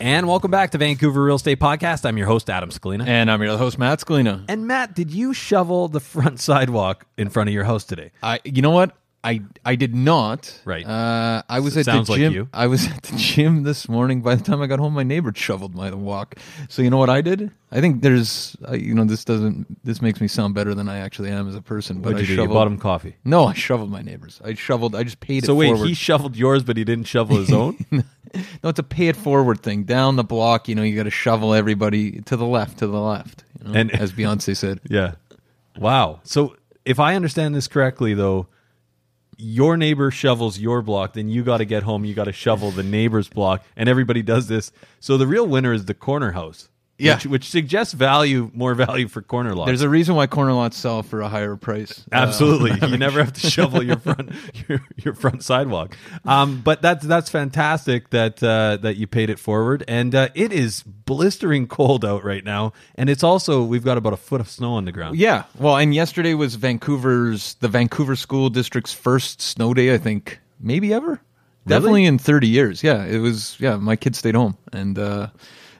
And welcome back to Vancouver Real Estate Podcast. I'm your host, Adam Scalina. And I'm your host, Matt Scalina. And Matt, did you shovel the front sidewalk in front of your house today? I, you know what? I I did not. Right. Uh, I was at the like gym. you. I was at the gym this morning. By the time I got home, my neighbor shoveled my walk. So you know what I did? I think there's, uh, you know, this doesn't. This makes me sound better than I actually am as a person. But What'd I you do? You shoveled. bought him coffee. No, I shoveled my neighbors. I shoveled. I just paid it. So it wait, forward. he shoveled yours, but he didn't shovel his own? no, it's a pay it forward thing. Down the block, you know, you got to shovel everybody to the left, to the left. You know, And- as Beyonce said. yeah. Wow. So if I understand this correctly, though, your neighbor shovels your block, then you got to get home. You got to shovel the neighbor's block, and everybody does this. So the real winner is the corner house. Yeah. which, which suggests value, more value for corner lots. There's a reason why corner lots sell for a higher price. Uh, Absolutely, you never have to shovel your front your, your front sidewalk. Um, but that's that's fantastic that uh, that you paid it forward, and uh, it is blistering cold out right now, and it's also we've got about a foot of snow on the ground. Yeah. Well, and yesterday was Vancouver's the Vancouver School District's first snow day. I think maybe ever. Definitely in 30 years. Yeah, it was. Yeah, my kids stayed home, and uh,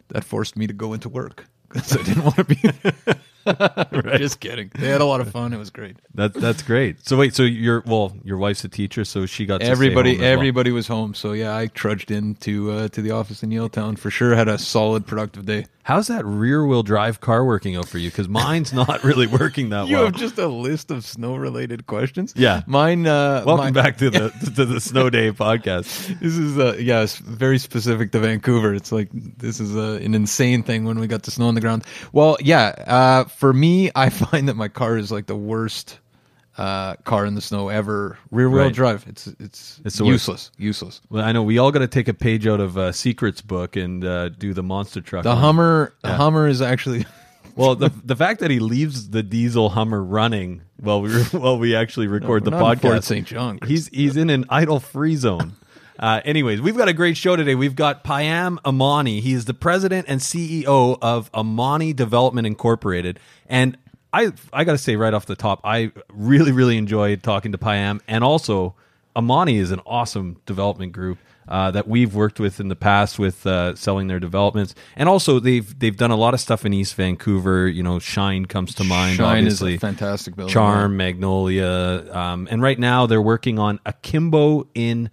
that forced me to go into work because I didn't want to be. Just kidding. They had a lot of fun. It was great. That that's great. So wait, so your well, your wife's a teacher, so she got to stay everybody home as well. everybody was home so yeah i trudged in to uh, to the office in yaletown for sure had a solid productive day How's that rear wheel drive car working out for you? Because mine's not really working that you well. You have just a list of snow related questions Yeah. mine uh Welcome mine- back to the to the snow day podcast. this is uh yeah it's very specific to vancouver it's like this is uh, an insane thing when we got the snow on the ground well yeah uh for me i find that my car is like the worst uh car in the snow ever rear wheel Right. drive it's it's It's useless useless Well, I know we all got to take a page out of uh, Secret's book and uh, do the monster truck. the on- hummer the hummer is actually Well, the the fact that he leaves the diesel Hummer running while we while we actually record we're the not in Fort podcast, St. John, He's he's in an idle free zone. Uh, anyways, we've got a great show today. We've got Payam Imani. He is the president and CEO of Imani Development Incorporated, and I I got to say right off the top, I really really enjoyed talking to Payam, and also Imani is an awesome development group. Uh, that we've worked with in the past with uh, selling their developments, and also they've they've done a lot of stuff in East Vancouver. You know, Shine comes to mind. Shine obviously, is a fantastic building. Charm, Magnolia, um, and right now they're working on Akimbo in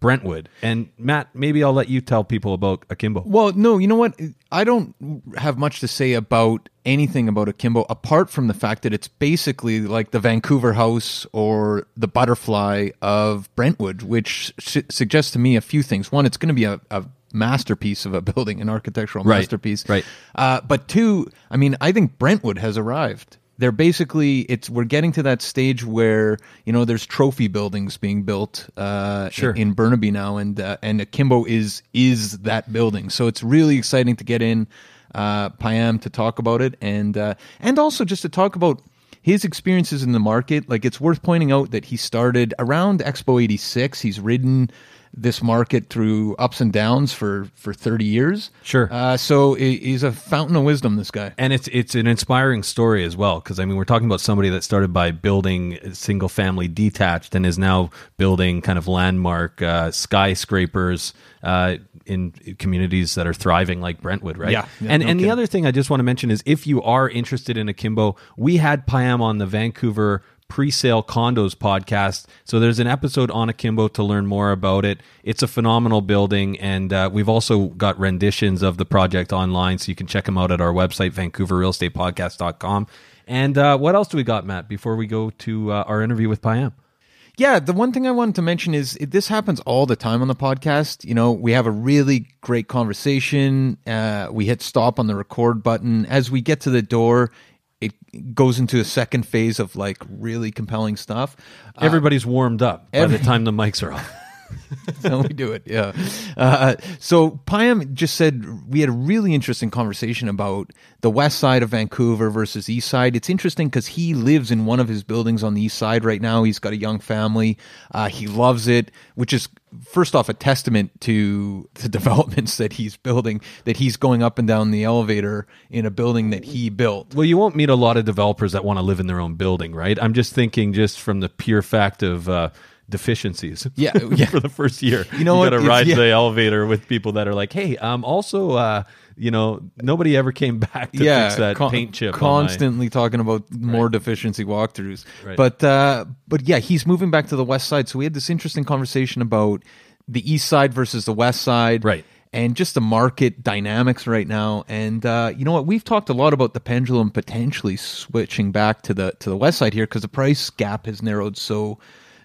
Brentwood. And Matt, maybe I'll let you tell people about Akimbo. Well, no, you know what? I don't have much to say about anything about Akimbo apart from the fact that it's basically like the Vancouver House or the Butterfly of Brentwood, which su- suggests to me a few things. One, it's going to be a, a masterpiece of a building, an architectural Right, masterpiece. right. Uh, but two, I mean, I think Brentwood has arrived. They're basically it's we're getting to that stage where you know there's trophy buildings being built uh, Sure. in, in Burnaby now, and uh, and Akimbo is is that building. So it's really exciting to get in uh, Payam to talk about it, and uh, and also just to talk about his experiences in the market. Like it's worth pointing out that he started around Expo '86. He's ridden this market through ups and downs for for 30 years. Sure. Uh, so he's a fountain of wisdom. This guy. And it's it's an inspiring story as well because I mean we're talking about somebody that started by building single family detached and is now building kind of landmark uh, skyscrapers uh, in communities that are thriving like Brentwood, right? Yeah. Yeah, and no and the other thing I just want to mention is if you are interested in Akimbo, we had Payam on the Vancouver pre-sale condos podcast so there's an episode on akimbo to learn more about it it's a phenomenal building and uh, we've also got renditions of the project online so you can check them out at our website vancouverrealestatepodcast.com and uh, what else do we got matt before we go to uh, our interview with payam Yeah, the one thing I wanted to mention is it, this happens all the time on the podcast. You know, we have a really great conversation. Uh, we hit stop on the record button. As we get to the door, it goes into a second phase of like really compelling stuff. Uh, everybody's warmed up by every- the time the mics are off how we do it. Yeah. Uh, so Payam just said we had a really interesting conversation about the west side of Vancouver versus east side. It's interesting because he lives in one of his buildings on the east side right now. He's got a young family. Uh, he loves it, which is first off a testament to the developments that he's building. That he's going up and down the elevator in a building that he built. Well, you won't meet a lot of developers that want to live in their own building, right? I'm just thinking, just from the pure fact of uh, deficiencies. Yeah, yeah. for the first year, You know what? got to ride yeah. the elevator with people that are like, "Hey, um, also, uh, you know, nobody ever came back to fix that con- paint chip." on my-" Constantly talking about more deficiency walkthroughs. Right. But uh, but yeah, he's moving back to the west side. So we had this interesting conversation about the east side versus the west side. Right. And just the market dynamics right now, and uh, you know what? We've talked a lot about the pendulum potentially switching back to the to the west side here because the price gap has narrowed so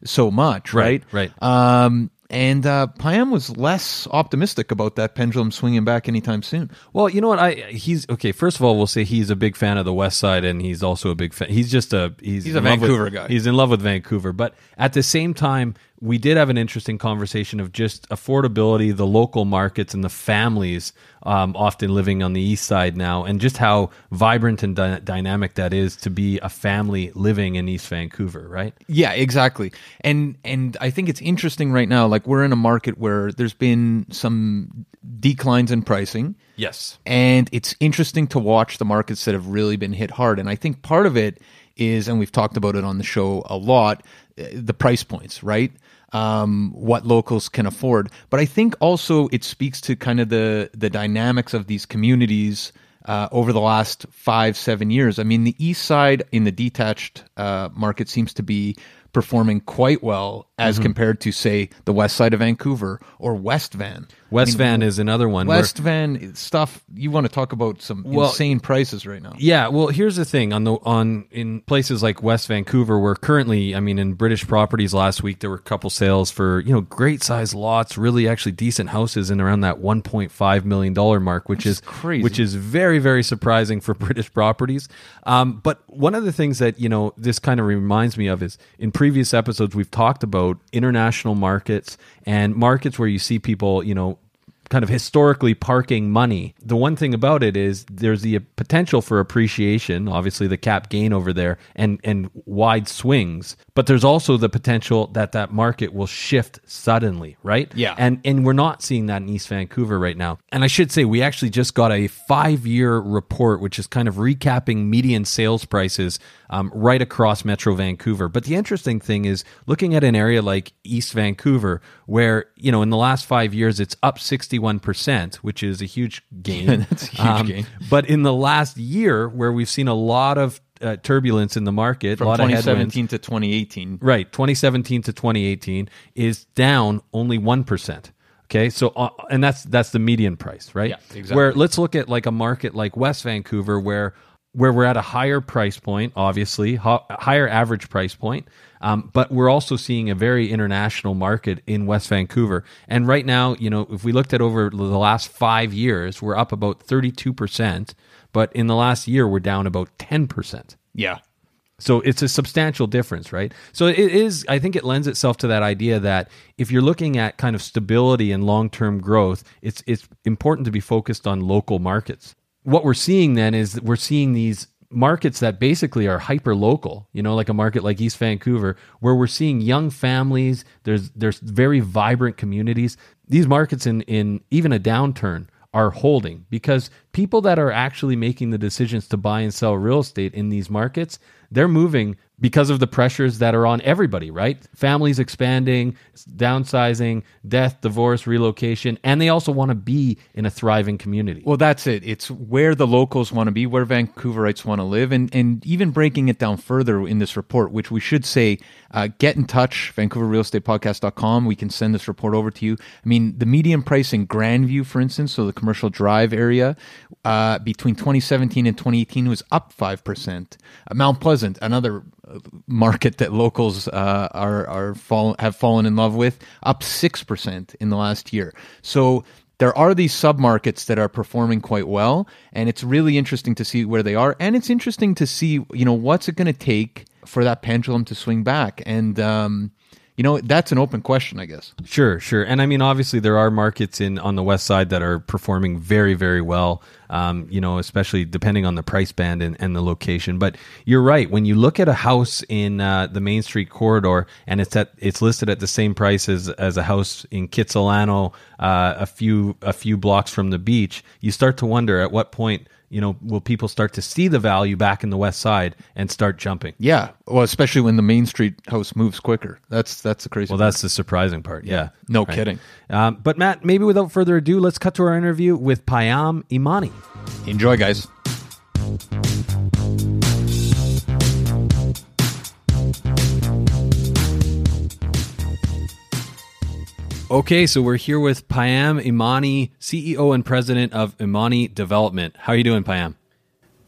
so much, Right, right? right. Um, and uh, Payam was less optimistic about that pendulum swinging back anytime soon. Well, you know what? I he's okay. First of all, we'll say he's a big fan of the West Side, and he's also a big fan. He's just a he's He's a love with- Vancouver guy. He's in love with Vancouver, but at the same time, we did have an interesting conversation of just affordability, the local markets, and the families um, often living on the East Side now, and just how vibrant and dy- dynamic that is to be a family living in East Vancouver, right? Yeah, exactly. And and I think it's interesting right now. Like we're in a market where there's been some declines in pricing. Yes. And it's interesting to watch the markets that have really been hit hard. And I think part of it is, and we've talked about it on the show a lot, uh, the price points, right? Um, what locals can afford. But I think also it speaks to kind of the the dynamics of these communities uh, over the last five, seven years. I mean, the east side in the detached uh, market seems to be performing quite well as compared to, say, the west side of Vancouver or West Van. West Van is another one. where- West Van stuff. You want to talk about some Well, insane prices right now? Yeah, well, here's the thing on the on in places like West Vancouver, where currently, I mean, in British properties last week there were a couple sales for you know great size lots, really actually decent houses in around that 1.5 million dollar mark, which, is crazy. which is very very surprising for British properties. Um, but one of the things that you know this kind of reminds me of is in previous episodes we've talked about international markets and markets where you see people you know kind of historically parking money. The one thing about it is there's the potential for appreciation, obviously the cap gain over there and and wide swings, but there's also the potential that that market will shift suddenly, right? Yeah. And and we're not seeing that in East Vancouver right now. And I should say we actually just got a 5-year report which is kind of recapping median sales prices um, right across Metro Vancouver. But the interesting thing is looking at an area like East Vancouver, where you know in the last five years it's up sixty one percent, which is a huge gain. That's a huge gain. But in the last year, where we've seen a lot of uh, turbulence in the market, from a lot of 2017 to 2018. Right, 2017 to 2018 is down only 1%. Okay, so uh, and that's that's the median price, right? Yeah, exactly. Where let's look at like a market like West Vancouver where where we're at a higher price point, obviously, ho- higher average price point, um, but we're also seeing a very international market in West Vancouver. And right now, you know, if we looked at over the last five years, we're up about 32%, but in the last year, we're down about 10%. Yeah. So it's a substantial difference, right? So it is, I think it lends itself to that idea that if you're looking at kind of stability and long term growth, it's, it's important to be focused on local markets. What we're seeing then is that we're seeing these markets that basically are hyper local, you know, like a market like East Vancouver, where we're seeing young families, there's, there's very vibrant communities. These markets in, in even a downturn are holding because people that are actually making the decisions to buy and sell real estate in these markets they're moving because of the pressures that are on everybody, right? Families expanding, downsizing, death, divorce, relocation, and they also want to be in a thriving community. Well, that's it. It's where the locals want to be, where Vancouverites want to live, and and even breaking it down further in this report, which we should say, uh, get in touch, VancouverRealEstatePodcast.com. We can send this report over to you. I mean, the median price in Grandview, for instance, so the commercial drive area, uh, between 2017 and 2018 was up five percent. Uh, Mount Pleasant, another market that locals uh, are are fall, have fallen in love with, up six percent in the last year. So there are these submarkets that are performing quite well, and it's really interesting to see where they are, and it's interesting to see you know what's it going to take for that pendulum to swing back, and um, you know that's an open question, I guess. Sure, sure, and I mean obviously there are markets in on the west side that are performing very, very well. Um, you know, especially depending on the price band and, and the location. But you're right. When you look at a house in uh, the Main Street corridor and it's at it's listed at the same price as, as a house in Kitsilano, uh, a few a few blocks from the beach, you start to wonder at what point you know, will people start to see the value back in the west side and start jumping? Yeah, well, especially when the Main Street house moves quicker. That's that's the crazy. Well, part. that's the surprising part. Yeah, no Right. kidding. Um, but Matt, maybe without further ado, let's cut to our interview with Payam Imani. Enjoy, guys. Okay, so we're here with Payam Imani, CEO and president of Imani Development. How are you doing, Payam?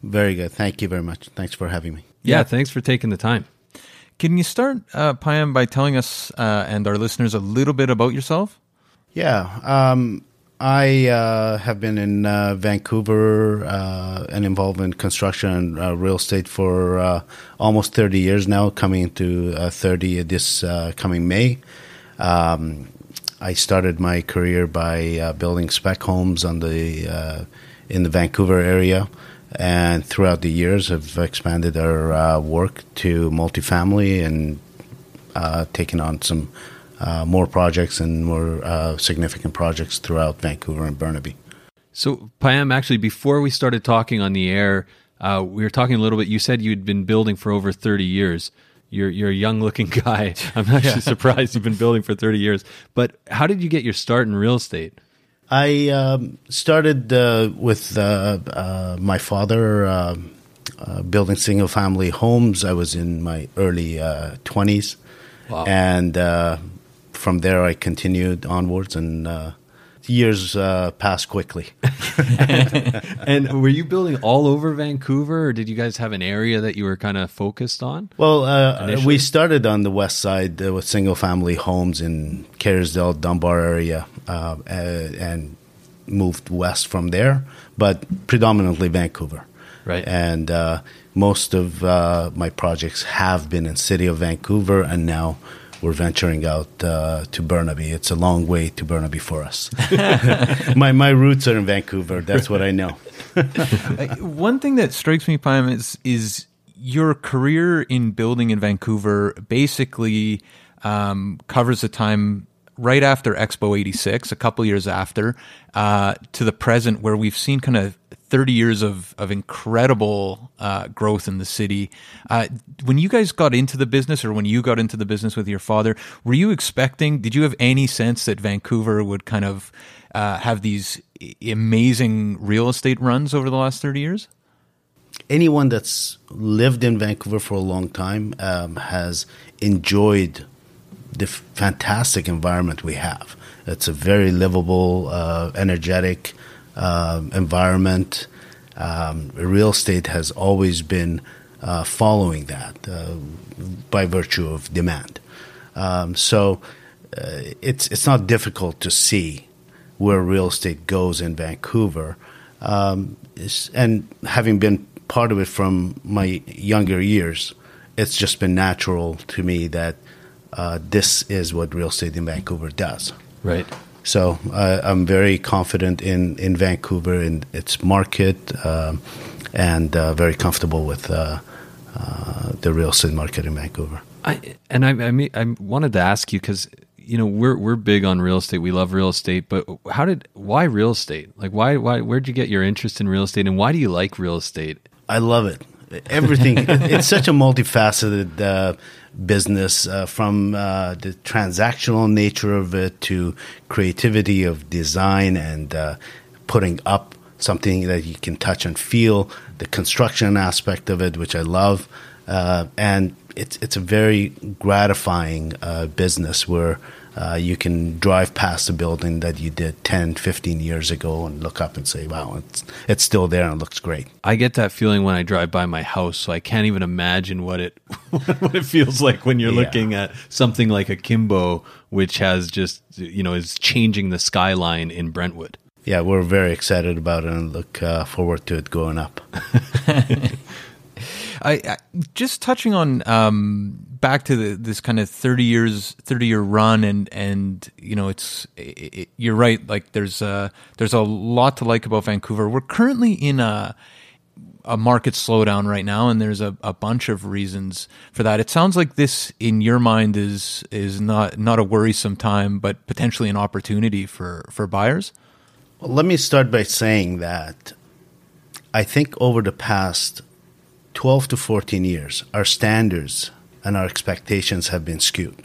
Very good. Thank you very much. Thanks for having me. Yeah, thanks for taking the time. Can you start, uh, Payam, by telling us uh, and our listeners a little bit about yourself? Yeah. Um, I uh, have been in uh, Vancouver uh, and involved in construction and uh, real estate for uh, almost 30 years now, coming into uh, 30 this uh, coming May. Um, I started my career by uh, building spec homes on the uh, in the Vancouver area, and throughout the years have expanded our uh, work to multifamily and uh, taken on some uh, more projects and more uh, significant projects throughout Vancouver and Burnaby. So, Payam, actually, before we started talking on the air, we were talking a little bit. You said you'd been building for over 30 years. You're, you're a young looking guy. I'm actually surprised you've been building for 30 years. But how did you get your start in real estate? I um, started uh, with uh, uh, my father uh, uh, building single family homes. I was in my early uh, 20s. Wow. And uh, from there, I continued onwards, and uh, years uh, passed quickly. And were you building all over Vancouver, or did you guys have an area that you were kind of focused on? Well, uh, we started on the west side uh, with single family homes in Kerrisdale, Dunbar area, uh, uh, and moved west from there, but predominantly Vancouver. Right. And uh, most of uh, my projects have been in city of Vancouver, and now we're venturing out uh, to Burnaby. It's a long way to Burnaby for us. my my roots are in Vancouver. That's what I know. Uh, One thing that strikes me, Payam, is is your career in building in Vancouver basically um, covers the time right after Expo '86, a couple years after, uh, to the present, where we've seen kind of 30 years of of incredible uh, growth in the city. Uh, when you guys got into the business, or when you got into the business with your father, were you expecting? Did you have any sense that Vancouver would kind of uh, have these amazing real estate runs over the last 30 years? anyone that's lived in Vancouver for a long time um, has enjoyed the f- fantastic environment we have. It's a very livable, uh, energetic uh, environment. Um, real estate has always been uh, following that uh, by virtue of demand. Um, so uh, it's it's not difficult to see where real estate goes in Vancouver. Um, and having been part of it from my younger years, it's just been natural to me that uh, this is what real estate in Vancouver does. Right. So uh, I'm very confident in, in Vancouver and its market, um, and uh, very comfortable with uh, uh, the real estate market in Vancouver. I, and I, I, mean, I wanted to ask you because you know we're we're big on real estate. We love real estate, but how did why real estate? Like why why where'd you get your interest in real estate, and why do you like real estate? I love it. Everything. it's such a multifaceted uh, business, uh, from uh, the transactional nature of it to creativity of design and uh, putting up something that you can touch and feel. The construction aspect of it, which I love, uh, and it's it's a very gratifying uh, business where uh, you can drive past a building that you did 10, 15 years ago and look up and say, wow, it's, it's still there and it looks great. I get that feeling when I drive by my house, so I can't even imagine what it what it feels like when you're yeah. looking at something like Akimbo, which has just, you know, is changing the skyline in Brentwood. Yeah, we're very excited about it and look uh, forward to it going up. I, I, just touching on um, back to the, this kind of 30 years 30 year run and and you know it's it, you're right like there's a there's a lot to like about Vancouver. We're currently in a a market slowdown right now and there's a, a bunch of reasons for that. It sounds like this in your mind is is not not a worrisome time but potentially an opportunity for for buyers? Well, let me start by saying that I think over the past 12 to 14 years our standards and our expectations have been skewed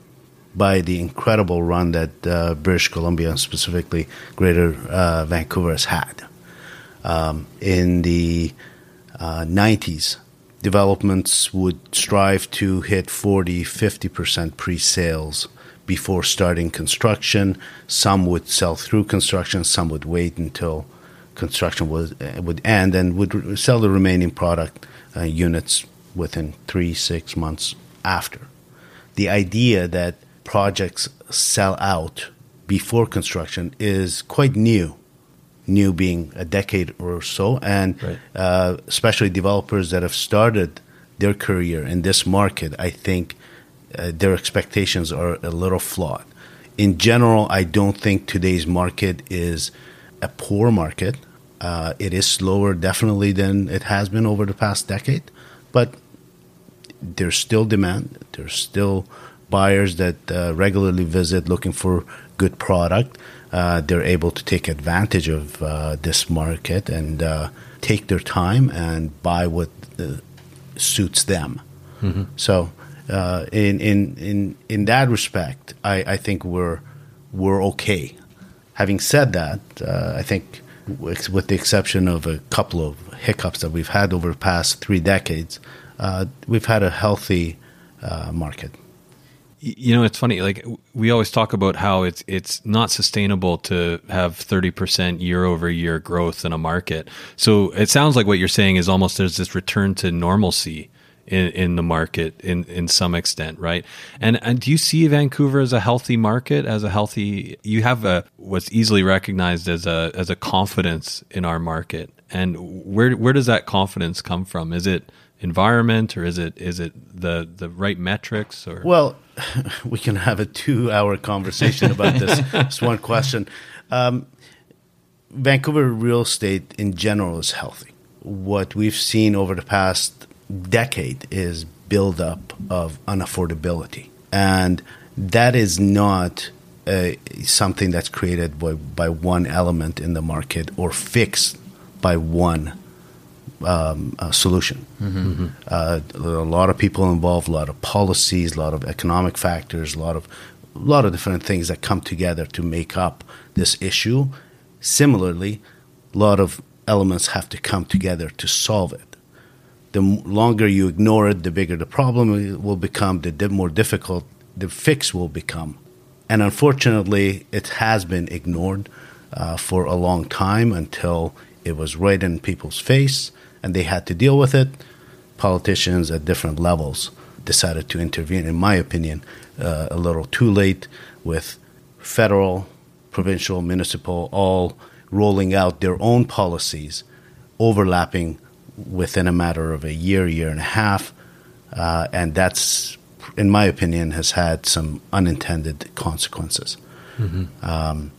by the incredible run that uh, British Columbia and specifically Greater uh, Vancouver has had. Um, in the uh, 90s, developments would strive to hit 40, 50% pre sales before starting construction. Some would sell through construction, some would wait until construction was, uh, would end and would sell the remaining product uh, units within three, six months after. The idea that projects sell out before construction is quite new, new being a decade or so, and right. uh, especially developers that have started their career in this market, I think uh, their expectations are a little flawed. In general, I don't think today's market is a poor market. Uh, it is slower, definitely, than it has been over the past decade, but there's still demand. There's still buyers that uh, regularly visit looking for good product. Uh, they're able to take advantage of uh, this market and uh, take their time and buy what uh, suits them. Mm-hmm. So, uh, in in in in that respect, I, I think we're we're okay. Having said that, I think with the exception of a couple of hiccups that we've had over the past three decades, uh, we've had a healthy uh, market. You know, it's funny. Like we always talk about how it's it's not sustainable to have thirty percent year over year growth in a market. So it sounds like what you're saying is almost there's this return to normalcy in, in the market in, in some extent, right? And and do you see Vancouver as a healthy market, as a healthy? You have a what's easily recognized as a as a confidence in our market, and where where does that confidence come from? Is it environment or is it is it the the right metrics or well we can have a two hour conversation about this this one question um, vancouver real estate in general is healthy what we've seen over the past decade is buildup of unaffordability and that is not uh, something that's created by, by one element in the market or fixed by one um, uh, solution. Mm-hmm. Uh, a lot of people involved, a lot of policies, a lot of economic factors, a lot of a lot of different things that come together to make up this issue. Similarly, a lot of elements have to come together to solve it. The longer you ignore it, the bigger the problem will become, the more difficult the fix will become. And unfortunately, it has been ignored uh, for a long time until it was right in people's face and they had to deal with it. Politicians at different levels decided to intervene, in my opinion, uh, a little too late with federal, provincial, municipal all rolling out their own policies, overlapping within a matter of a year, year and a half. Uh, and that's, in my opinion, has had some unintended consequences. Mm-hmm. Um,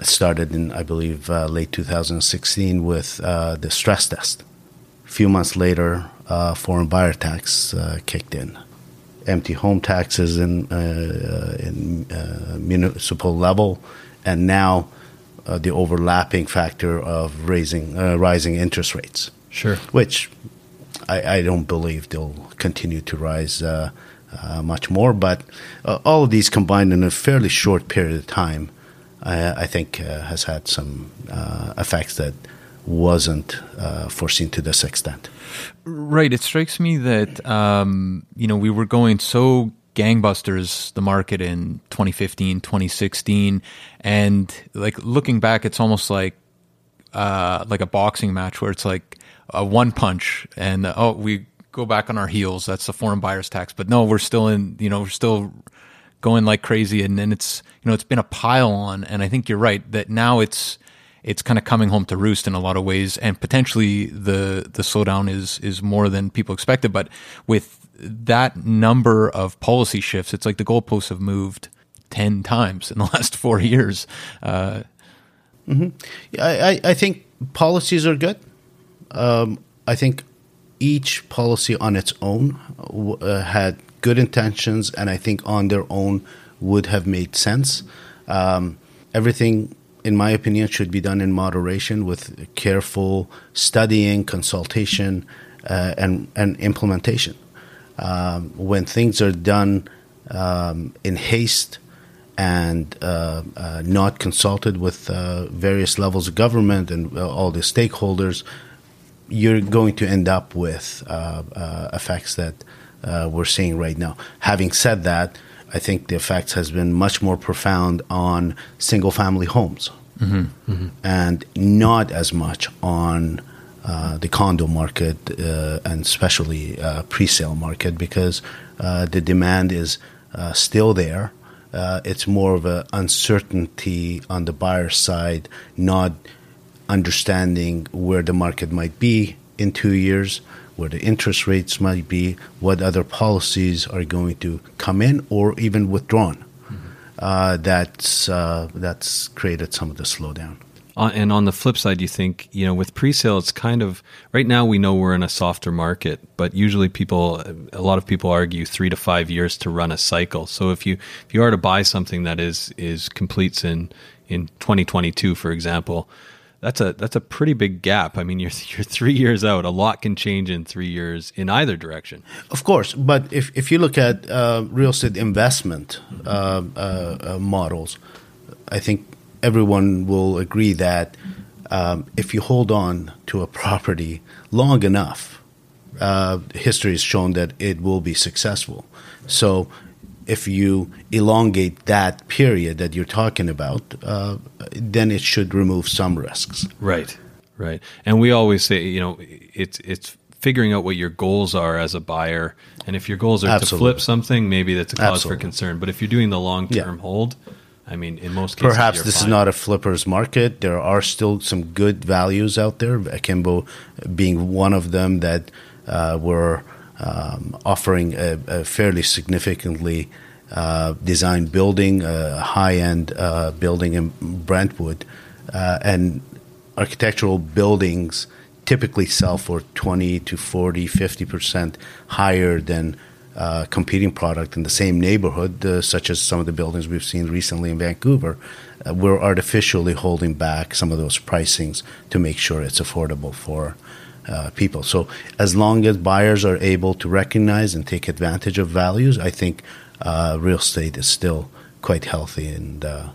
it started in, I believe, uh, late 2016 with uh, the stress test. A few months later, uh, foreign buyer tax uh, kicked in. Empty home taxes in, uh, in municipal level, and now the overlapping factor of raising rising interest rates. Sure. Which I, I don't believe they'll continue to rise uh, uh, much more. But uh, all of these combined in a fairly short period of time, I think uh, has had some uh, effects that wasn't uh, foreseen to this extent. Right. It strikes me that um, you know we were going so gangbusters the market in 2015 2016 and like looking back it's almost like uh, like a boxing match where it's like a one punch and oh we go back on our heels. That's the foreign buyers tax. But no we're still in you know we're still going like crazy. And then it's you know it's been a pile on. And i think you're right that now it's it's kind of coming home to roost in a lot of ways. And potentially the the slowdown is is more than people expected. But with that number of policy shifts it's like the goalposts have moved 10 times in the last 4 years. Uh, mm-hmm. I, I think policies are good um, I think each policy on its own uh, had good intentions, and I think on their own would have made sense. Um, everything, in my opinion, should be done in moderation with careful studying, consultation, uh, and and implementation. Um, when things are done um, in haste and uh, uh, not consulted with uh, various levels of government and uh, all the stakeholders, you're going to end up with uh, uh, effects that uh, we're seeing right now. Having said that, I think the effects has been much more profound on single family homes mm-hmm. Mm-hmm. and not as much on uh, the condo market uh, and especially uh, pre-sale market because the demand is still there. it's more of an uncertainty on the buyer side, not understanding where the market might be in two years, where the interest rates might be, what other policies are going to come in or even withdrawn. Mm-hmm. Uh, that's uh, that's created some of the slowdown. Uh, and on the flip side, you think you know with pre-sale, it's kind of right now we know we're in a softer market, but usually people, a lot of people argue three to five years to run a cycle. So if you if you are to buy something that is is completes in in 2022, for example, that's a that's a pretty big gap. I mean, you're you're three years out. A lot can change in three years in either direction. Of course, but if if you look at uh, real estate investment uh, uh, uh models, I think everyone will agree that um, if you hold on to a property long enough, uh, history has shown that it will be successful. So if you elongate that period that you're talking about, uh, then it should remove some risks. Right, right. And we always say, you know, it's it's figuring out what your goals are as a buyer, and if your goals are Absolutely. to flip something, maybe that's a cause Absolutely. for concern. But if you're doing the long term yeah. hold, I mean, in most cases, perhaps this fine. is not a flipper's market. There are still some good values out there. Akimbo being one of them that uh, were um, offering a, a, fairly significantly uh, designed building, a high end uh, building in Brentwood, uh, and architectural buildings typically sell for 20 to 40, 50 percent higher than uh, competing product in the same neighborhood, uh, such as some of the buildings we've seen recently in Vancouver. Uh, we're artificially holding back some of those pricings to make sure it's affordable for uh, people. So as long as buyers are able to recognize and take advantage of values, I think uh, real estate is still quite healthy and uh,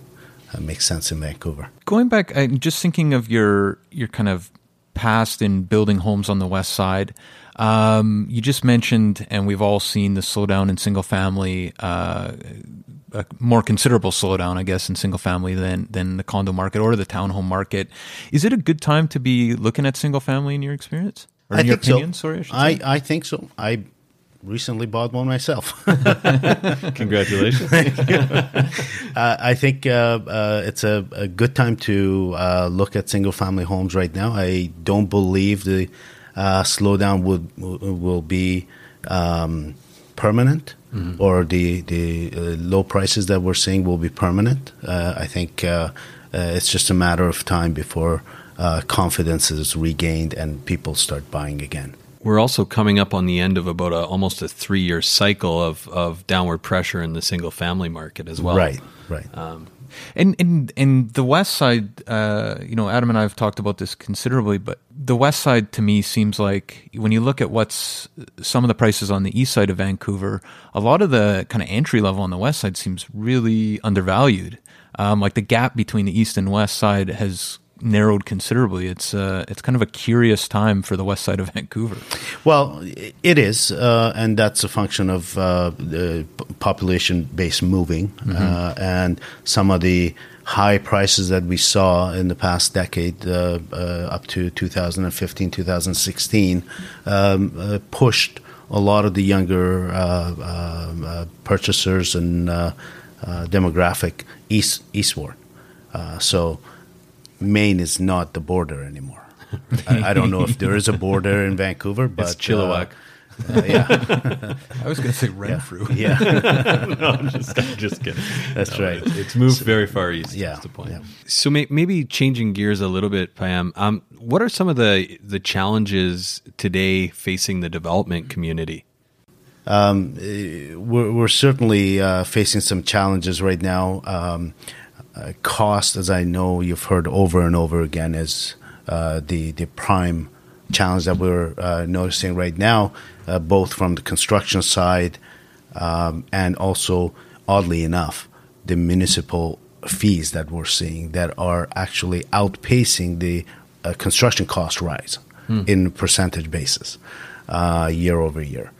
makes sense in Vancouver. Going back, I'm just thinking of your your kind of past in building homes on the west side. Um, you just mentioned, and we've all seen the slowdown in single family, uh, a more considerable slowdown, I guess, in single family than than the condo market or the townhome market. Is it a good time to be looking at single family in your experience? Or in I your think opinion, so. sorry, I I. I think so. I recently bought one myself. Congratulations. Uh, I think uh, uh, it's a, a good time to uh, look at single family homes right now. I don't believe the uh, slowdown would will be um, permanent, or the the uh, low prices that we're seeing will be permanent. Uh, I think uh, uh, it's just a matter of time before uh, confidence is regained and people start buying again. We're also coming up on the end of about a, almost a three year cycle of, of downward pressure in the single family market as well. Right, right. And and and the west side, uh, you know, Adam and I have talked about this considerably, but the west side to me seems like when you look at what's some of the prices on the east side of Vancouver, a lot of the kind of entry level on the west side seems really undervalued. Um, like the gap between the east and west side has narrowed considerably. It's uh, it's kind of a curious time for the west side of Vancouver. Well, it is, uh, and that's a function of uh, the population base moving, uh, and some of the high prices that we saw in the past decade, uh, uh, up to 2015, 2016, um, uh, pushed a lot of the younger uh, um, uh, purchasers and uh, uh, demographic east eastward. Uh, so. Main is not the border anymore. I, I don't know if there is a border in Vancouver, but It's Chilliwack. uh, uh, yeah, I was going to say Renfrew. yeah, no, I'm just, I'm just kidding. that's No, right. It's, it's moved very far east. Yeah, That's the point. yeah. So may, maybe changing gears a little bit, Payam. Um, what are some of the the challenges today facing the development community? Um, eh, we're, we're certainly uh, facing some challenges right now. Um, uh, cost, as I know you've heard over and over again, is uh, the the prime challenge that we're uh, noticing right now, uh, both from the construction side um, and also, oddly enough, the municipal fees that we're seeing that are actually outpacing the uh, construction cost rise in percentage basis uh, year over year.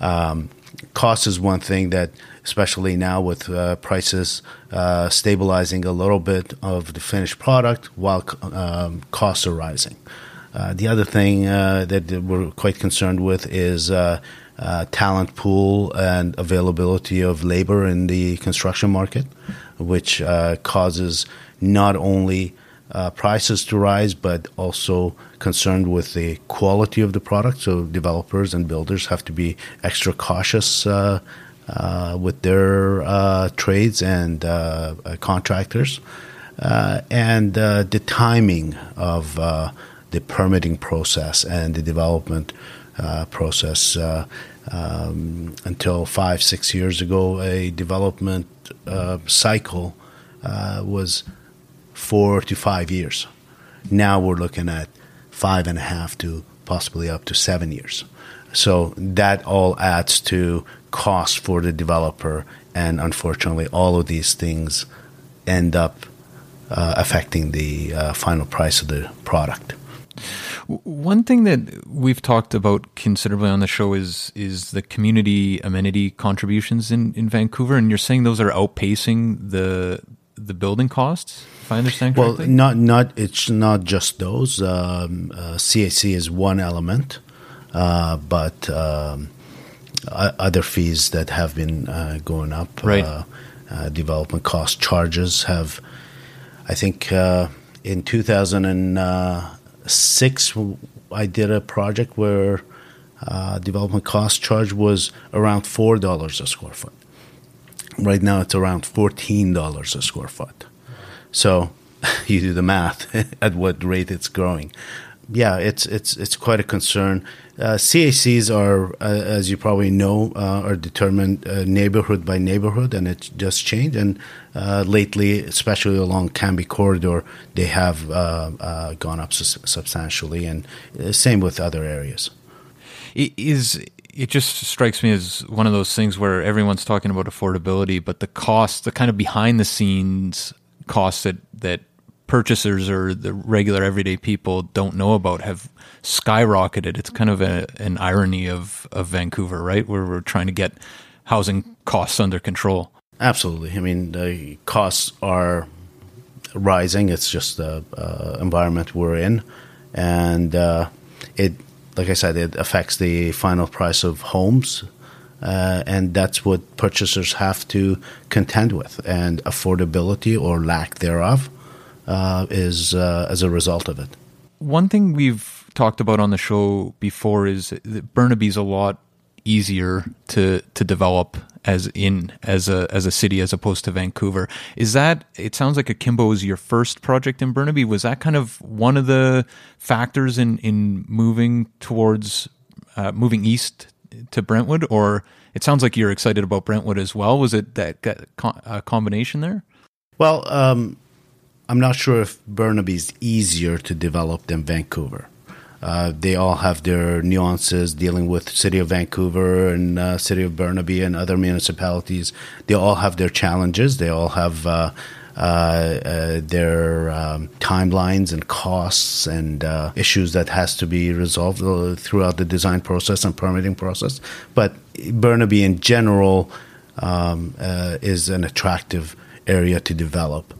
Um, cost is one thing that, especially now with uh, prices uh, stabilizing a little bit of the finished product while um, costs are rising. Uh, the other thing uh, that we're quite concerned with is uh, talent pool and availability of labor in the construction market, which causes not only uh, prices to rise, but also concerned with the quality of the product. So developers and builders have to be extra cautious uh, uh, with their uh, trades and uh, contractors, uh, and uh, the timing of the permitting process and the development process. Um, until five, six years ago, a development cycle was four to five years. Now we're looking at five and a half to possibly up to seven years. So that all adds to cost for the developer, and unfortunately, all of these things end up uh, affecting the uh, final price of the product. One thing that we've talked about considerably on the show is is the community amenity contributions in, in Vancouver, and you're saying those are outpacing the the building costs. If I understand correctly, Well, not not it's not just those. Um, uh, CAC is one element, uh, but um, other fees that have been uh, going up. Right. Uh, uh, development cost charges have, I think, uh, in 2006, I did a project where uh, development cost charge was around four dollars a square foot. Right now, it's around fourteen dollars a square foot. So you do the math at what rate it's growing. Yeah, it's it's it's quite a concern. Uh, CACs are, uh, as you probably know, uh, are determined uh, neighborhood by neighborhood, and it's just changed. And uh, lately, especially along Cambie corridor, they have uh, gone up substantially, and same with other areas. it is it just strikes me as one of those things where everyone's talking about affordability, but the cost, the kind of behind the scenes costs that that purchasers or the regular everyday people don't know about have skyrocketed. It's kind of a, an irony of, of Vancouver, right? Where we're trying to get housing costs under control. Absolutely. I mean, the costs are rising. It's just the uh, environment we're in, and uh, it, like I said, it affects the final price of homes, uh, and that's what purchasers have to contend with. And affordability or lack thereof uh, is uh, as a result of it. One thing we've talked about on the show before is that Burnaby's a lot easier to to develop as in as a as a city as opposed to Vancouver. Is that it sounds like Akimbo is your first project in Burnaby. Was that kind of one of the factors in in moving towards uh, moving east to Brentwood or it sounds like you're excited about Brentwood as well. Was it that, that combination there? Well, um, I'm not sure if Burnaby is easier to develop than Vancouver. Uh, they all have their nuances dealing with city of Vancouver and uh, city of Burnaby and other municipalities. They all have their challenges. They all have uh, uh, uh their um, timelines and costs and uh, issues that has to be resolved throughout the design process and permitting process. But Burnaby in general um, is an attractive area to develop.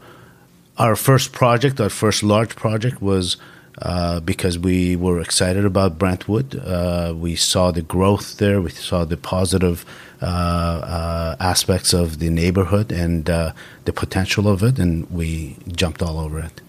Our first project, our first large project, was uh, because we were excited about Brentwood. Uh, we saw the growth there. We saw the positive uh, uh aspects of the neighborhood and uh, the potential of it, and we jumped all over it.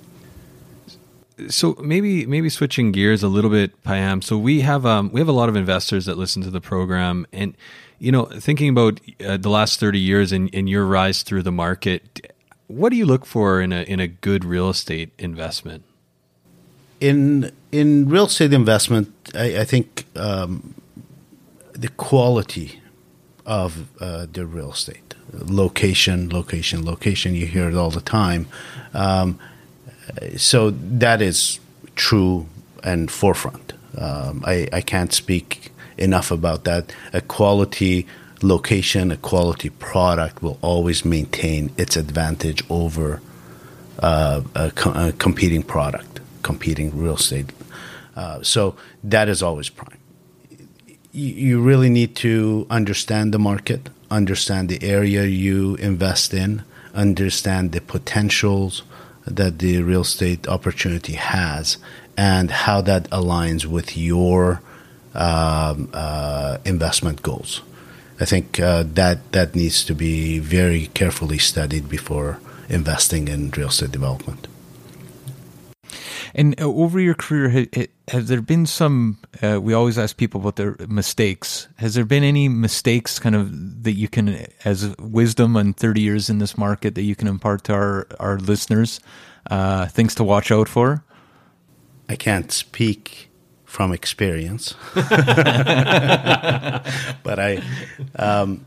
So maybe maybe switching gears a little bit, Payam. So we have um, we have a lot of investors that listen to the program, and you know, thinking about the last thirty years and, and your rise through the market, what do you look for in a in a good real estate investment? in in real estate investment, I, I think um, the quality of uh, the real estate, location, location, location. You hear it all the time. Um, so that is true and forefront. Um, I, I can't speak enough about that. A quality location, a quality product will always maintain its advantage over uh, a, co- a competing product competing real estate. Uh, so that is always prime. You, you really need to understand the market, understand the area you invest in, understand the potentials that the real estate opportunity has, and how that aligns with your um, uh, investment goals. I think uh, that that needs to be very carefully studied before investing in real estate development. And uh, over your career, has there been some? Uh, we always ask people about their mistakes. Has there been any mistakes, kind of, that you can, as wisdom on thirty years in this market, that you can impart to our our listeners? Uh, things to watch out for. I can't speak from experience, but I, um,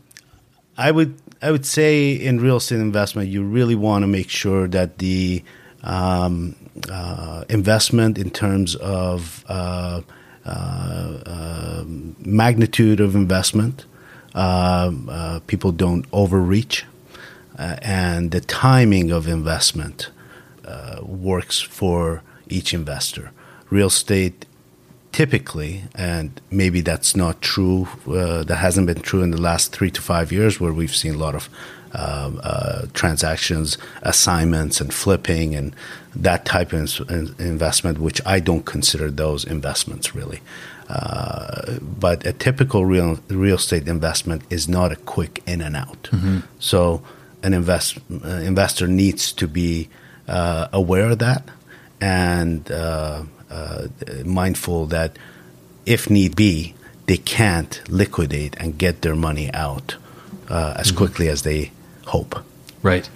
I would I would say in real estate investment, you really want to make sure that the um, uh, investment in terms of uh, uh, magnitude of investment. people don't overreach, and the timing of investment works for each investor. Real estate typically, and maybe that's not true, uh, that hasn't been true in the last three to five years, where we've seen a lot of uh, uh, transactions, assignments, and flipping, and that type of investment, which I don't consider those investments really. Uh, but a typical real real estate investment is not a quick in and out. Mm-hmm. So an invest uh, investor needs to be uh, aware of that and uh, uh, mindful that if need be, they can't liquidate and get their money out uh, as mm-hmm. quickly as they hope. Right.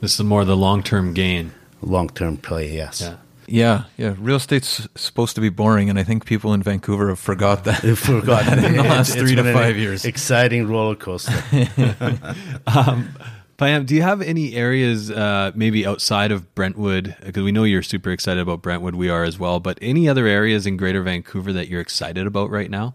This is more the long term gain long term play. Yes. Yeah. Yeah, yeah. Real estate's supposed to be boring, and I think people in Vancouver have forgot that. forgot in the last three to five years. Exciting roller coaster. um, Payam, do you have any areas, uh, maybe outside of Brentwood? Because we know you're super excited about Brentwood. We are as well. But any other areas in Greater Vancouver that you're excited about right now?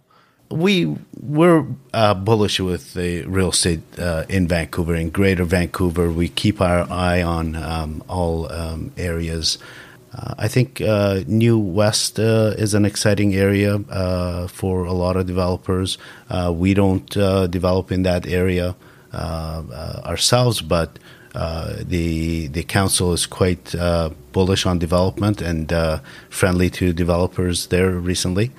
we we're uh, bullish with the real estate uh, in Vancouver, in Greater Vancouver. We keep our eye on um, all um, areas. Uh, I think uh, New West uh, is an exciting area uh, for a lot of developers. we don't develop in that area ourselves, but the the council is quite bullish on development and friendly to developers there recently.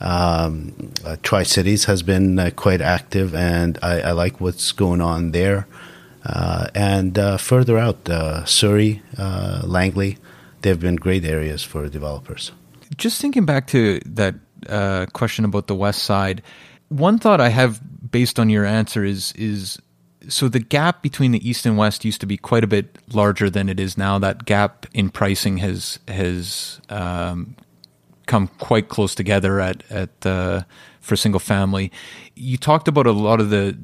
Um, uh, Tri Cities has been uh, quite active, and I, I, like what's going on there. Uh, and uh, further out, uh, Surrey, uh, Langley, they've been great areas for developers. Just thinking back to that question about the west side, one thought I have based on your answer is is so the gap between the east and west used to be quite a bit larger than it is now. That gap in pricing has has um, come quite close together at at uh, for single family. You talked about a lot of the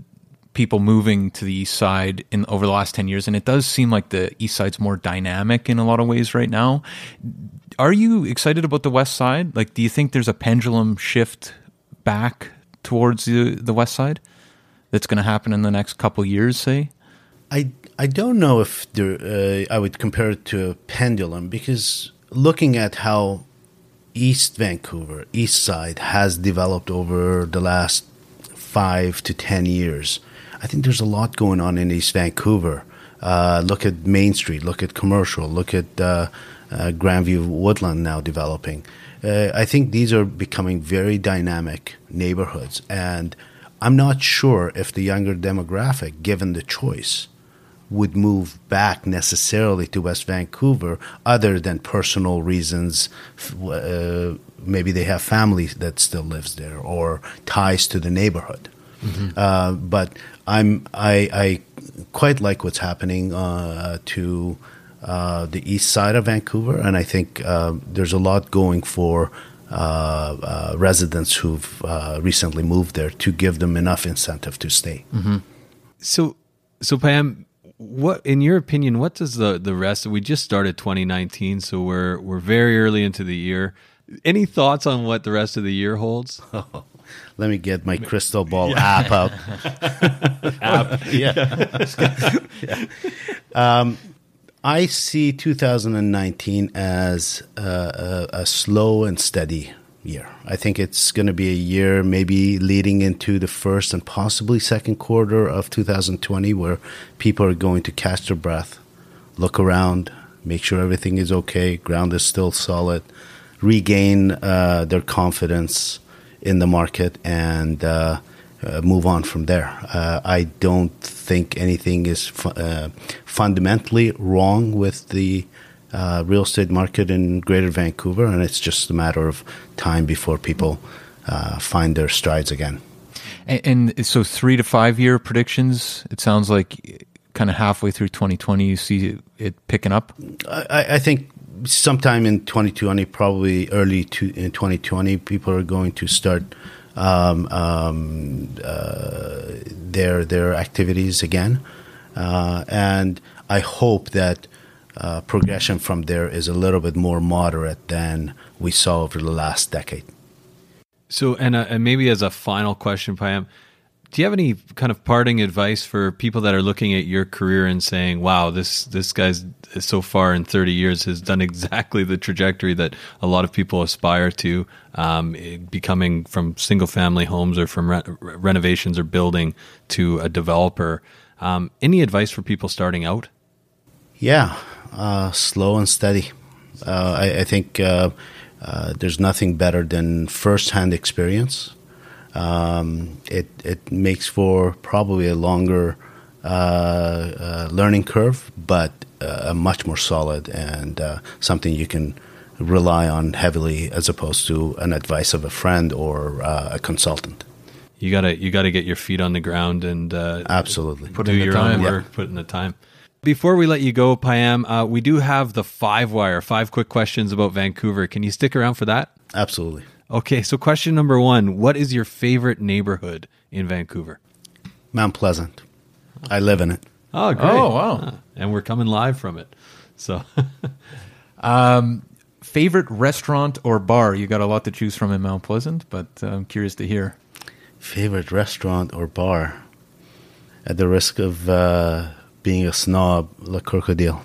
people moving to the east side in over the last 10 years and it does seem like the east side's more dynamic in a lot of ways right now are you excited about the west side like do you think there's a pendulum shift back towards the, the west side that's going to happen in the next couple years say i i don't know if there, uh, i would compare it to a pendulum because looking at how East Vancouver, East Side, has developed over the last five to ten years. I think there's a lot going on in East Vancouver. Uh, look at Main Street, look at Commercial, look at uh, uh, Grandview Woodland now developing. Uh, I think these are becoming very dynamic neighborhoods, and I'm not sure if the younger demographic, given the choice, would move back necessarily to West Vancouver other than personal reasons. Uh, maybe they have family that still lives there or ties to the neighborhood. Mm-hmm. Uh, but I'm I, I, quite like what's happening uh, to uh, the east side of Vancouver, and I think uh, there's a lot going for. Uh, residents who've recently moved there to give them enough incentive to stay. Mm-hmm. So, so Payam, what in your opinion what does the the rest we just started 2019 so we're we're very early into the year any thoughts on what the rest of the year holds let me get my crystal ball yeah. app out app yeah, yeah. Um, i see 2019 as a, a, a slow and steady year. I think it's going to be a year maybe leading into the first and possibly second quarter of 2020 where people are going to catch their breath, look around, make sure everything is okay, ground is still solid, regain uh, their confidence in the market, and uh, uh, move on from there. Uh, I don't think anything is fu- uh, fundamentally wrong with the uh, real estate market in Greater Vancouver, and it's just a matter of time before people uh, find their strides again. And, and, so, three to five year predictions. It sounds like kind of halfway through 2020, you see it picking up. I, I think sometime in 2020, probably early to, in 2020, people are going to start um, um, uh, their their activities again, uh, and I hope that uh, progression from there is a little bit more moderate than we saw over the last decade. So, and, and maybe as a final question, Payam, do you have any kind of parting advice for people that are looking at your career and saying, "Wow, this this guy's so far in 30 years has done exactly the trajectory that a lot of people aspire to, um, becoming from single family homes or from re- renovations or building to a developer." Um, any advice for people starting out? Yeah, uh, slow and steady. Uh, I, I, think uh, uh, there's nothing better than first-hand experience. Um, it it makes for probably a longer uh, learning curve, but a much more solid and something you can rely on heavily as opposed to an advice of a friend or a consultant you gotta you gotta get your feet on the ground and uh, absolutely put do in your time. own work, yeah. put in the time. Before we let you go, Payam, uh, we do have the five wire, five quick questions about Vancouver. Can you stick around for that? Absolutely. Okay, so question number one What is your favorite neighborhood in Vancouver? Mount Pleasant. I live in it. Oh, great. Oh, wow. Ah, and we're coming live from it. So, um, favorite restaurant or bar? You got a lot to choose from in Mount Pleasant, but uh, I'm curious to hear. Favorite restaurant or bar? At the risk of uh, being a snob, Le Crocodile.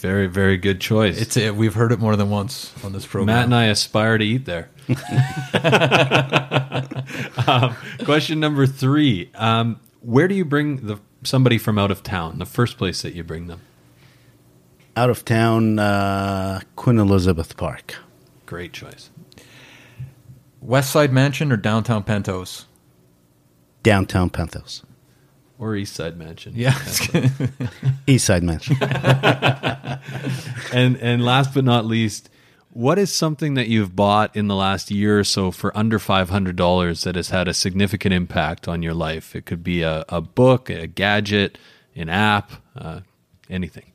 Very, very good choice. It's a, we've heard it more than once on this program. Matt and I aspire to eat there. um, question number three: um, Where do you bring the somebody from out of town? The first place that you bring them. Out of town, uh, Queen Elizabeth Park. Great choice. West Side Mansion or downtown Pentos? Downtown Pentos. Or East Side Mansion. Yeah. East Side Mansion. and and last but not least, what is something that you've bought in the last year or so for under five hundred dollars that has had a significant impact on your life? It could be a, a book, a gadget, an app, uh, anything.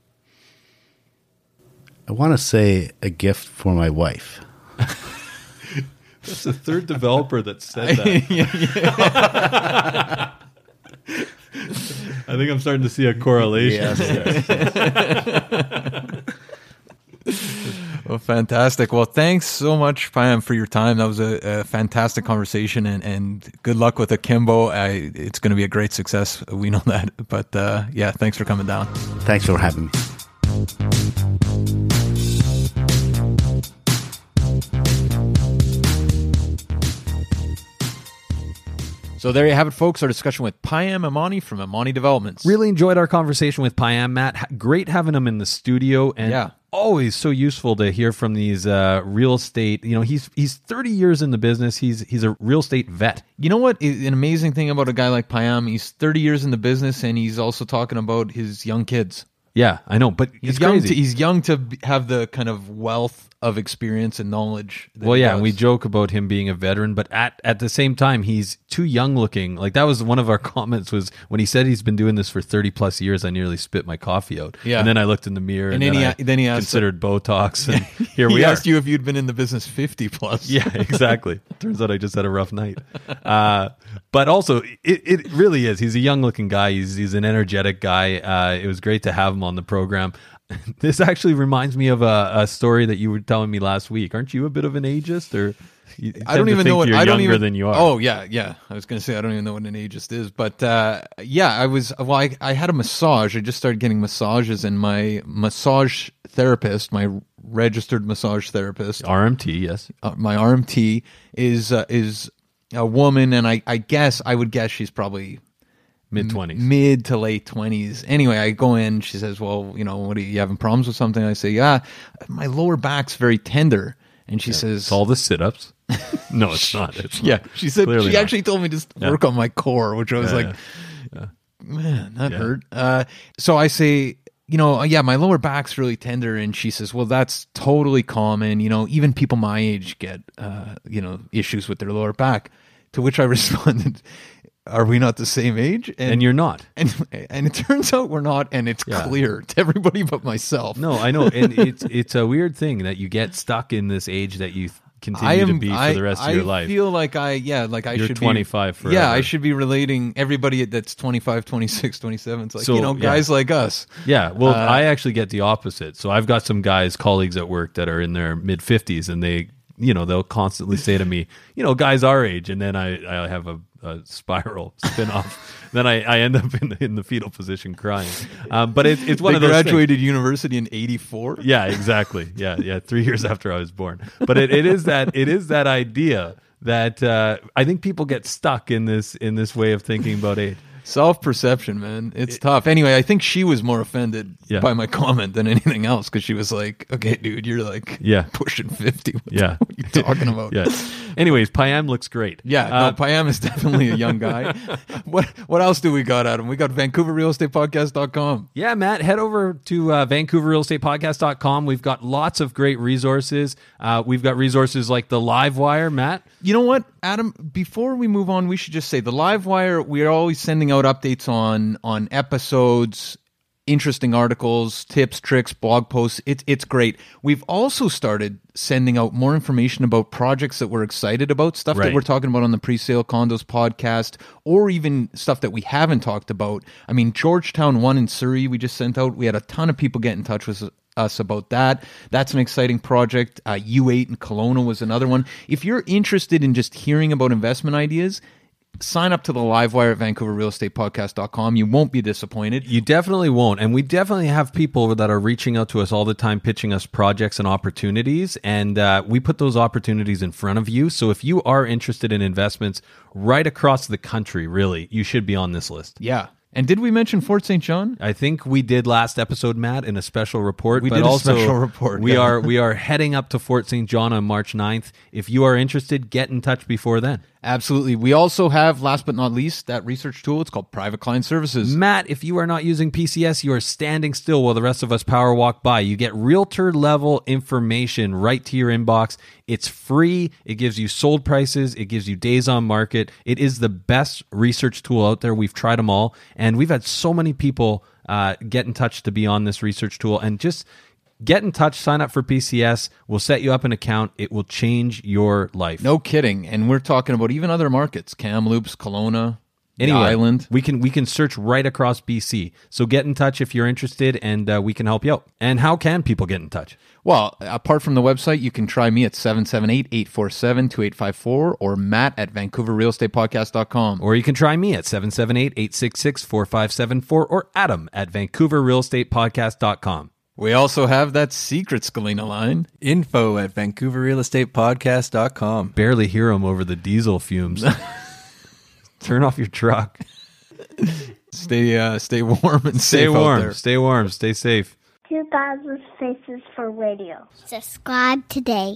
I want to say a gift for my wife. That's the third developer that said that. I think I'm starting to see a correlation. Well, fantastic. Well, thanks so much, Payam, for your time. That was a, a fantastic conversation, and, and good luck with Akimbo. I, it's going to be a great success. We know that. But uh, yeah, thanks for coming down. Thanks for having me. So there you have it, folks. Our discussion with Payam Imani from Imani Developments. Really enjoyed our conversation with Payam. Matt, great having him in the studio, and Yeah. always so useful to hear from these uh, real estate. You know, he's he's 30 years in the business. He's he's a real estate vet. You know what? An amazing thing about a guy like Payam, he's 30 years in the business, and he's also talking about his young kids. Yeah, I know, but He's young. To, he's young to b- have the kind of wealth of experience and knowledge. that well, he yeah, does. and we joke about him being a veteran, but at at the same time, he's too young looking. Like that was one of our comments was when he said he's been doing this for thirty plus years. I nearly spit my coffee out. Yeah. and then I looked in the mirror, and, then he I then he asked- considered Botox, and here he we asked you if you'd been in the business 50 plus. Yeah, exactly. Turns out I just had a rough night. Uh, but also, it, it really is. He's a young looking guy. He's he's an energetic guy. Uh, it was great to have him on the program. This actually reminds me of a, a story that you were telling me last week. Aren't you a bit of an ageist, or I don't even know what you're I don't younger even, than you are? Oh yeah, yeah. I was gonna say I don't even know what an ageist is, but uh, yeah, I was. Well, I, I had a massage. I just started getting massages, and my massage therapist, my registered massage therapist, RMT, yes. uh, my RMT is uh, is a woman, and I I guess I would guess she's probably Mid twenties. mid to late twenties. Anyway, I go in. She says, "Well, you know, what are you, having problems with something?" I say, "Yeah, my lower back's very tender." And she says, It's all the sit ups. no, it's not. It's not. "Yeah." She said Clearly she not. actually told me to work on my core, which I was Yeah, like, "Man, that Yeah. hurt." Uh, so I say. You know, yeah, my lower back's really tender, and she says, "Well, that's totally common. You know, even people my age get, uh, you know, issues with their lower back." To which I responded, "Are we not the same age?" and you're not. and and it turns out we're not, and it's Yeah. clear to everybody but myself. No, I know, and it's it's a weird thing that you get stuck in this age that you continue to be for I, the rest I of your life. I feel like I yeah, like I You're should 25 be. Yeah, I should be relating everybody that's 25, 26, 27. It's like, So, you know, yeah. guys like us. Yeah, well, Uh, I actually get the opposite. So I've got some guys, colleagues at work that are in their mid fifties, and they, you know, they'll constantly say to me, you know, guys our age, and then I, I have a, a spiral spin off. then I, I end up in the, in the fetal position crying. Um, but it's it's one they of those things. graduated university in 84. Yeah, exactly. Yeah, yeah. Three years after I was born, but it, it is that it is that idea that uh, I think people get stuck in this in this way of thinking about age. Self perception, man. It's tough. Anyway, I think she was more offended Yeah. by my comment than anything else because she was like, okay, dude, you're like Yeah. pushing 50. What Yeah. What are you talking about? Yeah. Anyways, Payam looks great. Yeah, Uh, no, Payam is definitely a young guy. what what else do we got, Adam? We got VancouverRealEstatePodcast.com. Yeah, Matt, head over to uh, VancouverRealEstatePodcast.com. We've got lots of great resources. Uh, we've got resources like the Live Wire, Matt. You know what, Adam? Before we move on, we should just say the live wire. We are always sending out updates on on episodes, interesting articles, tips, tricks, blog posts. It's it's great. We've also started sending out more information about projects that we're excited about, stuff that we're talking about on the pre-sale condos podcast, or even stuff that we haven't talked about. I mean, Georgetown one in Surrey, we just sent out. We had a ton of people get in touch with us about that. That's an exciting project. Uh, U8 in Kelowna was another one. If you're interested in just hearing about investment ideas, sign up to the Livewire at VancouverRealEstatePodcast.com. You won't be disappointed. You definitely won't. And we definitely have people that are reaching out to us all the time, pitching us projects and opportunities. And uh, we put those opportunities in front of you. So if you are interested in investments right across the country, really, you should be on this list. Yeah. And did we mention Fort St. John? I think we did last episode, Matt, in a special report. We but did a also special report, We yeah. are we are heading up to Fort St. John on March 9th. If you are interested, get in touch before then. Absolutely. We also have, last but not least, that research tool. It's called Private Client Services. Matt, if you are not using PCS, you are standing still while the rest of us power walk by. You get realtor level information right to your inbox. It's free. It gives you sold prices. It gives you days on market. It is the best research tool out there. We've tried them all, and we've had so many people uh, get in touch to be on this research tool. And just get in touch, sign up for PCS. We'll set you up an account. It will change your life. No kidding. And we're talking about even other markets Kamloops, Kelowna, the Anyway, island. we can we can search right across BC. So get in touch if you're interested, and uh, we can help you out. And how can people get in touch? Well, apart from the website, you can try me at 778-847-2854 or Matt at VancouverRealEstatePodcast.com. Or you can try me at 778-866-4574 or Adam at VancouverRealEstatePodcast.com. We also have that secret Scalina line. Info at VancouverRealEstatePodcast.com. Barely hear them over the diesel fumes. Turn off your truck. Stay uh, stay warm and Stay safe out warm. there. Stay warm. Stay safe. 2000 Faces for Radio. Subscribe today.